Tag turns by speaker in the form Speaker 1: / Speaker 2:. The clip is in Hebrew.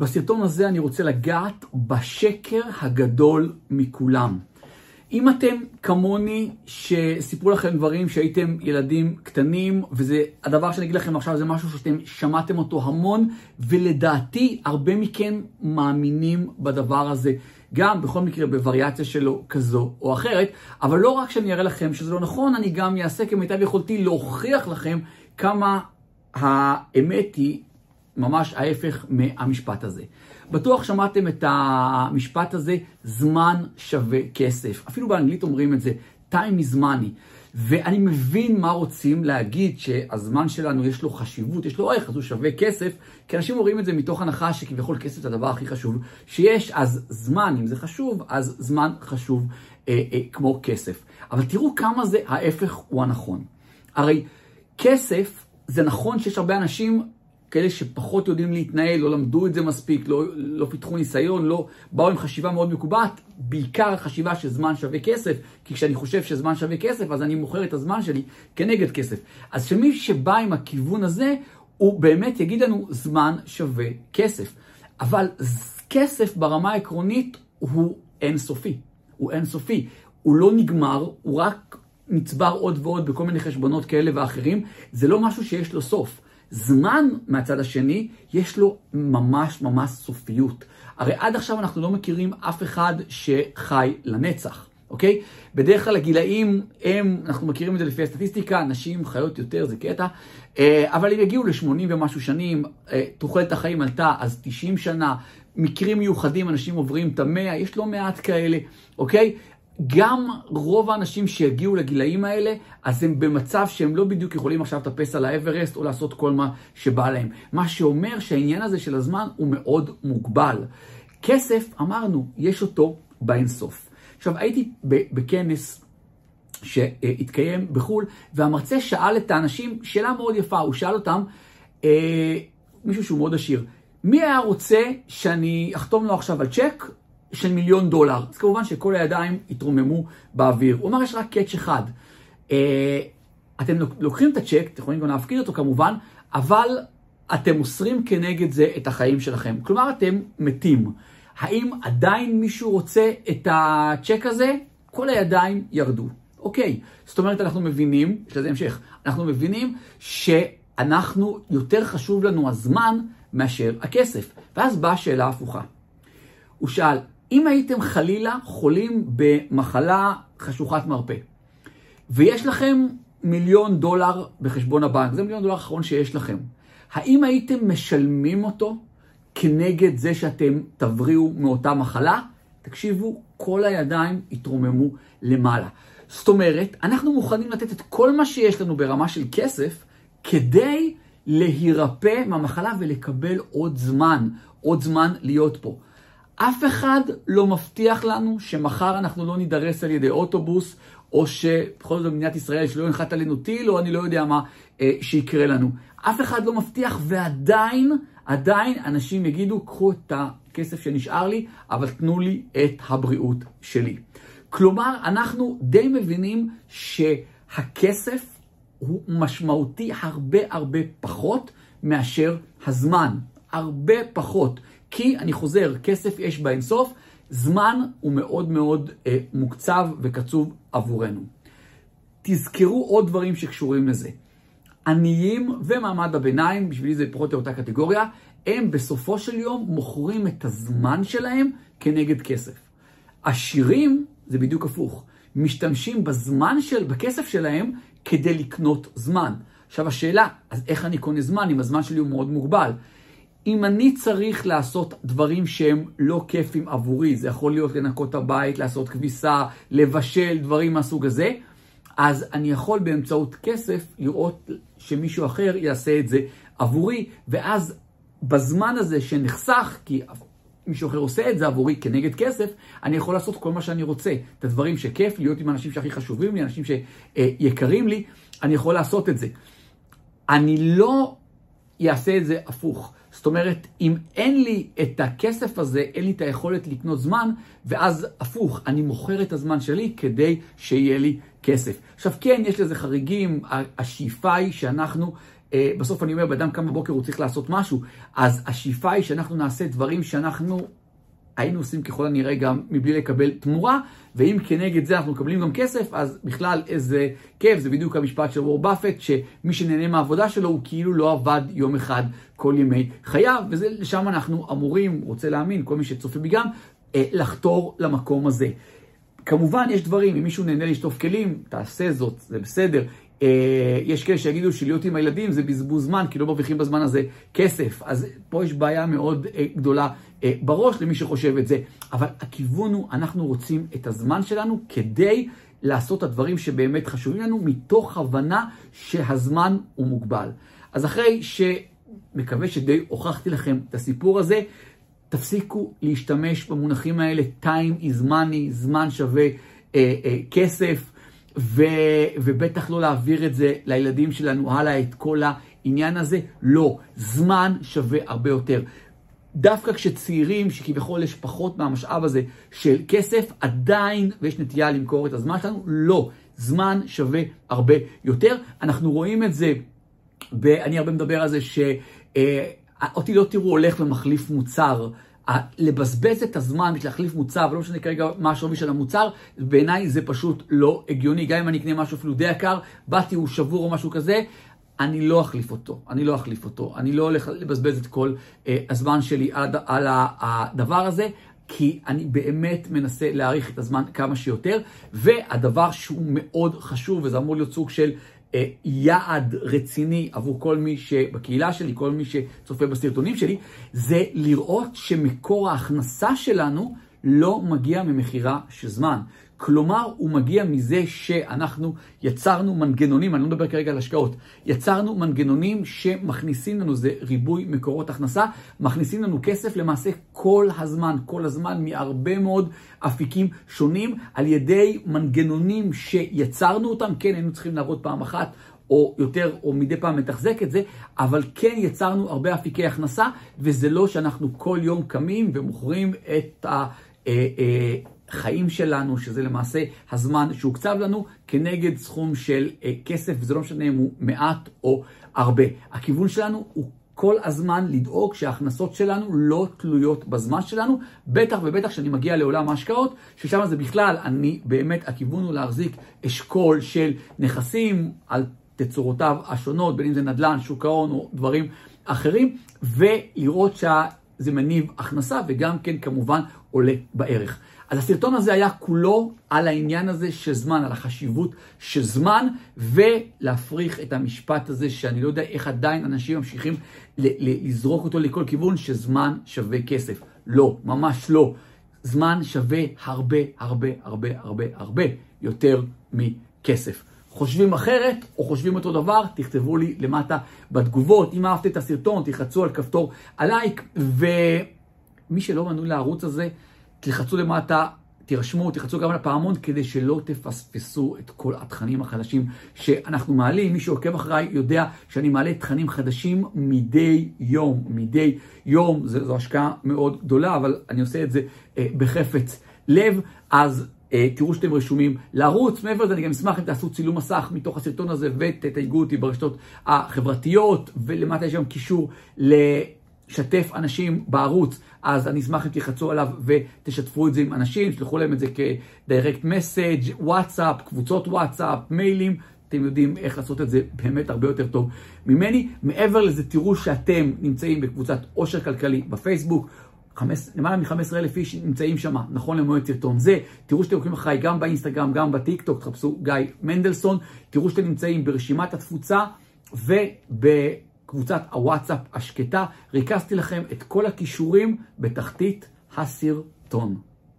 Speaker 1: בסרטון הזה אני רוצה לגעת בשקר הגדול מכולם. אם אתם כמוני שסיפרו לכם דברים שהייתם ילדים קטנים, וזה הדבר שאני אגיד לכם עכשיו זה משהו שאתם שמעתם אותו המון, ולדעתי הרבה מכם מאמינים בדבר הזה. גם בכל מקרה בווריאציה שלו כזו או אחרת, אבל לא רק שאני אראה לכם שזה לא נכון, אני גם אעשה כמיטב יכולתי להוכיח לכם כמה האמת היא ממש ההפך מהמשפט הזה. בטוח שמעתם את המשפט הזה, זמן שווה כסף. אפילו באנגלית אומרים את זה, time is money. ואני מבין מה רוצים להגיד, שהזמן שלנו יש לו חשיבות, יש לו ערך, אז הוא שווה כסף, כי אנשים רואים את זה מתוך הנחה שכביכול כסף זה הדבר הכי חשוב שיש, אז זמן, אם זה חשוב, אז זמן חשוב אה, אה, כמו כסף. אבל תראו כמה זה ההפך הוא הנכון. הרי כסף, זה נכון שיש הרבה אנשים כאלה שפחות יודעים להתנהל, לא למדו את זה מספיק, לא, לא פיתחו ניסיון, לא באו עם חשיבה מאוד מקובעת, בעיקר החשיבה שזמן שווה כסף, כי כשאני חושב שזמן שווה כסף, אז אני מוכר את הזמן שלי כנגד כסף. אז שמי שבא עם הכיוון הזה, הוא באמת יגיד לנו זמן שווה כסף. אבל כסף ברמה העקרונית הוא אינסופי. הוא אינסופי. הוא לא נגמר, הוא רק נצבר עוד ועוד בכל מיני חשבונות כאלה ואחרים. זה לא משהו שיש לו סוף. זמן מהצד השני, יש לו ממש ממש סופיות. הרי עד עכשיו אנחנו לא מכירים אף אחד שחי לנצח, אוקיי? בדרך כלל הגילאים הם, אנחנו מכירים את זה לפי הסטטיסטיקה, נשים חיות יותר, זה קטע, אה, אבל הם יגיעו ל-80 ומשהו שנים, אה, תוחלת החיים עלתה, אז 90 שנה, מקרים מיוחדים, אנשים עוברים את המאה, יש לא מעט כאלה, אוקיי? גם רוב האנשים שיגיעו לגילאים האלה, אז הם במצב שהם לא בדיוק יכולים עכשיו לטפס על האברסט או לעשות כל מה שבא להם. מה שאומר שהעניין הזה של הזמן הוא מאוד מוגבל. כסף, אמרנו, יש אותו באינסוף. עכשיו, הייתי בכנס שהתקיים בחו"ל, והמרצה שאל את האנשים שאלה מאוד יפה, הוא שאל אותם, אה, מישהו שהוא מאוד עשיר, מי היה רוצה שאני אחתום לו עכשיו על צ'ק של מיליון דולר. אז כמובן שכל הידיים התרוממו באוויר. הוא אמר, יש רק קאץ' אחד. אה, אתם לוקחים את הצ'ק, אתם יכולים גם להפקיד אותו כמובן, אבל אתם מוסרים כנגד זה את החיים שלכם. כלומר, אתם מתים. האם עדיין מישהו רוצה את הצ'ק הזה? כל הידיים ירדו. אוקיי, זאת אומרת, אנחנו מבינים, יש לזה המשך, אנחנו מבינים שאנחנו, יותר חשוב לנו הזמן מאשר הכסף. ואז באה השאלה ההפוכה. הוא שאל, אם הייתם חלילה חולים במחלה חשוכת מרפא, ויש לכם מיליון דולר בחשבון הבנק, זה מיליון דולר האחרון שיש לכם, האם הייתם משלמים אותו כנגד זה שאתם תבריאו מאותה מחלה? תקשיבו, כל הידיים יתרוממו למעלה. זאת אומרת, אנחנו מוכנים לתת את כל מה שיש לנו ברמה של כסף כדי להירפא מהמחלה ולקבל עוד זמן, עוד זמן להיות פה. אף אחד לא מבטיח לנו שמחר אנחנו לא נידרס על ידי אוטובוס, או שבכל זאת במדינת ישראל שלא ינחת עלינו טיל, או אני לא יודע מה אה, שיקרה לנו. אף אחד לא מבטיח, ועדיין, עדיין אנשים יגידו, קחו את הכסף שנשאר לי, אבל תנו לי את הבריאות שלי. כלומר, אנחנו די מבינים שהכסף הוא משמעותי הרבה הרבה פחות מאשר הזמן. הרבה פחות. כי, אני חוזר, כסף יש באינסוף, זמן הוא מאוד מאוד אה, מוקצב וקצוב עבורנו. תזכרו עוד דברים שקשורים לזה. עניים ומעמד הביניים, בשבילי זה פחות או אותה קטגוריה, הם בסופו של יום מוכרים את הזמן שלהם כנגד כסף. עשירים זה בדיוק הפוך. משתמשים בזמן של, בכסף שלהם כדי לקנות זמן. עכשיו השאלה, אז איך אני קונה זמן אם הזמן שלי הוא מאוד מוגבל? אם אני צריך לעשות דברים שהם לא כיפים עבורי, זה יכול להיות לנקות הבית, לעשות כביסה, לבשל, דברים מהסוג הזה, אז אני יכול באמצעות כסף לראות שמישהו אחר יעשה את זה עבורי, ואז בזמן הזה שנחסך, כי מישהו אחר עושה את זה עבורי כנגד כסף, אני יכול לעשות כל מה שאני רוצה. את הדברים שכיף, להיות עם אנשים שהכי חשובים לי, אנשים שיקרים לי, אני יכול לעשות את זה. אני לא אעשה את זה הפוך. זאת אומרת, אם אין לי את הכסף הזה, אין לי את היכולת לקנות זמן, ואז הפוך, אני מוכר את הזמן שלי כדי שיהיה לי כסף. עכשיו כן, יש לזה חריגים, השאיפה היא שאנחנו אה, בסוף אני אומר, באדם קם בבוקר הוא צריך לעשות משהו, אז השאיפה היא שאנחנו נעשה דברים שאנחנו היינו עושים ככל הנראה גם מבלי לקבל תמורה, ואם כנגד זה אנחנו מקבלים גם כסף, אז בכלל איזה כיף, זה בדיוק המשפט של וור באפט, שמי שנהנה מהעבודה שלו הוא כאילו לא עבד יום אחד כל ימי חייו, ולשם אנחנו אמורים, רוצה להאמין, כל מי שצופה בי גם, אה, לחתור למקום הזה. כמובן, יש דברים, אם מישהו נהנה לשטוף כלים, תעשה זאת, זה בסדר. אה, יש כאלה שיגידו שלהיות עם הילדים זה בזבוז זמן, כי לא מרוויחים בזמן הזה כסף. אז פה יש בעיה מאוד אה, גדולה אה, בראש למי שחושב את זה. אבל הכיוון הוא, אנחנו רוצים את הזמן שלנו כדי לעשות את הדברים שבאמת חשובים לנו, מתוך הבנה שהזמן הוא מוגבל. אז אחרי שמקווה שדי הוכחתי לכם את הסיפור הזה, תפסיקו להשתמש במונחים האלה, time is money, זמן שווה אה, אה, כסף. ו, ובטח לא להעביר את זה לילדים שלנו הלאה, את כל העניין הזה. לא, זמן שווה הרבה יותר. דווקא כשצעירים, שכביכול יש פחות מהמשאב הזה של כסף, עדיין, ויש נטייה למכור את הזמן שלנו, לא. זמן שווה הרבה יותר. אנחנו רואים את זה, אני הרבה מדבר על זה, שאותי לא תראו הולך ומחליף מוצר. לבזבז את הזמן בשביל להחליף מוצר, ולא משנה כרגע מה השווי של המוצר, בעיניי זה פשוט לא הגיוני. גם אם אני אקנה משהו אפילו די יקר, באתי, הוא שבור או משהו כזה, אני לא אחליף אותו, אני לא אחליף אותו. אני לא הולך לבזבז את כל אה, הזמן שלי על, על הדבר הזה. כי אני באמת מנסה להאריך את הזמן כמה שיותר, והדבר שהוא מאוד חשוב, וזה אמור להיות סוג של אה, יעד רציני עבור כל מי שבקהילה שלי, כל מי שצופה בסרטונים שלי, זה לראות שמקור ההכנסה שלנו לא מגיע ממכירה של זמן. כלומר, הוא מגיע מזה שאנחנו יצרנו מנגנונים, אני לא מדבר כרגע על השקעות, יצרנו מנגנונים שמכניסים לנו, זה ריבוי מקורות הכנסה, מכניסים לנו כסף למעשה כל הזמן, כל הזמן, מהרבה מאוד אפיקים שונים, על ידי מנגנונים שיצרנו אותם, כן, היינו צריכים לעבוד פעם אחת. או יותר, או מדי פעם מתחזק את זה, אבל כן יצרנו הרבה אפיקי הכנסה, וזה לא שאנחנו כל יום קמים ומוכרים את ה... אה, אה, חיים שלנו, שזה למעשה הזמן שהוקצב לנו, כנגד סכום של אה, כסף, וזה לא משנה אם הוא מעט או הרבה. הכיוון שלנו הוא כל הזמן לדאוג שההכנסות שלנו לא תלויות בזמן שלנו, בטח ובטח כשאני מגיע לעולם ההשקעות, ששם זה בכלל, אני באמת, הכיוון הוא להחזיק אשכול של נכסים על תצורותיו השונות, בין אם זה נדל"ן, שוק ההון או דברים אחרים, ולראות שזה מניב הכנסה וגם כן כמובן עולה בערך. אז הסרטון הזה היה כולו על העניין הזה של זמן, על החשיבות של זמן, ולהפריך את המשפט הזה, שאני לא יודע איך עדיין אנשים ממשיכים לזרוק אותו לכל כיוון, שזמן שווה כסף. לא, ממש לא. זמן שווה הרבה, הרבה, הרבה, הרבה, הרבה יותר מכסף. חושבים אחרת או חושבים אותו דבר, תכתבו לי למטה בתגובות. אם אהבתם את הסרטון, תלחצו על כפתור הלייק, ומי שלא מנוי לערוץ הזה, תלחצו למטה, תירשמו, תלחצו גם על הפעמון כדי שלא תפספסו את כל התכנים החדשים שאנחנו מעלים. מי שעוקב אחריי יודע שאני מעלה תכנים חדשים מדי יום, מדי יום. זו השקעה מאוד גדולה, אבל אני עושה את זה אה, בחפץ לב. אז אה, תראו שאתם רשומים לערוץ. מעבר לזה, אני גם אשמח אם תעשו צילום מסך מתוך הסרטון הזה ותתייגו אותי ברשתות החברתיות, ולמטה יש גם קישור ל... לשתף אנשים בערוץ, אז אני אשמח אם תלחצו עליו ותשתפו את זה עם אנשים, תשלחו להם את זה כ-direct message, וואטסאפ, קבוצות וואטסאפ, מיילים, אתם יודעים איך לעשות את זה באמת הרבה יותר טוב ממני. מעבר לזה, תראו שאתם נמצאים בקבוצת עושר כלכלי בפייסבוק. חמש, למעלה מ-15 אלף איש נמצאים שם, נכון למועד סרטון זה. תראו שאתם עוקבים אחריי גם באינסטגרם, גם בטיק טוק, תחפשו גיא מנדלסון. תראו שאתם נמצאים ברשימת התפוצה וב... קבוצת הוואטסאפ השקטה. ריכזתי לכם את כל הכישורים בתחתית הסרטון.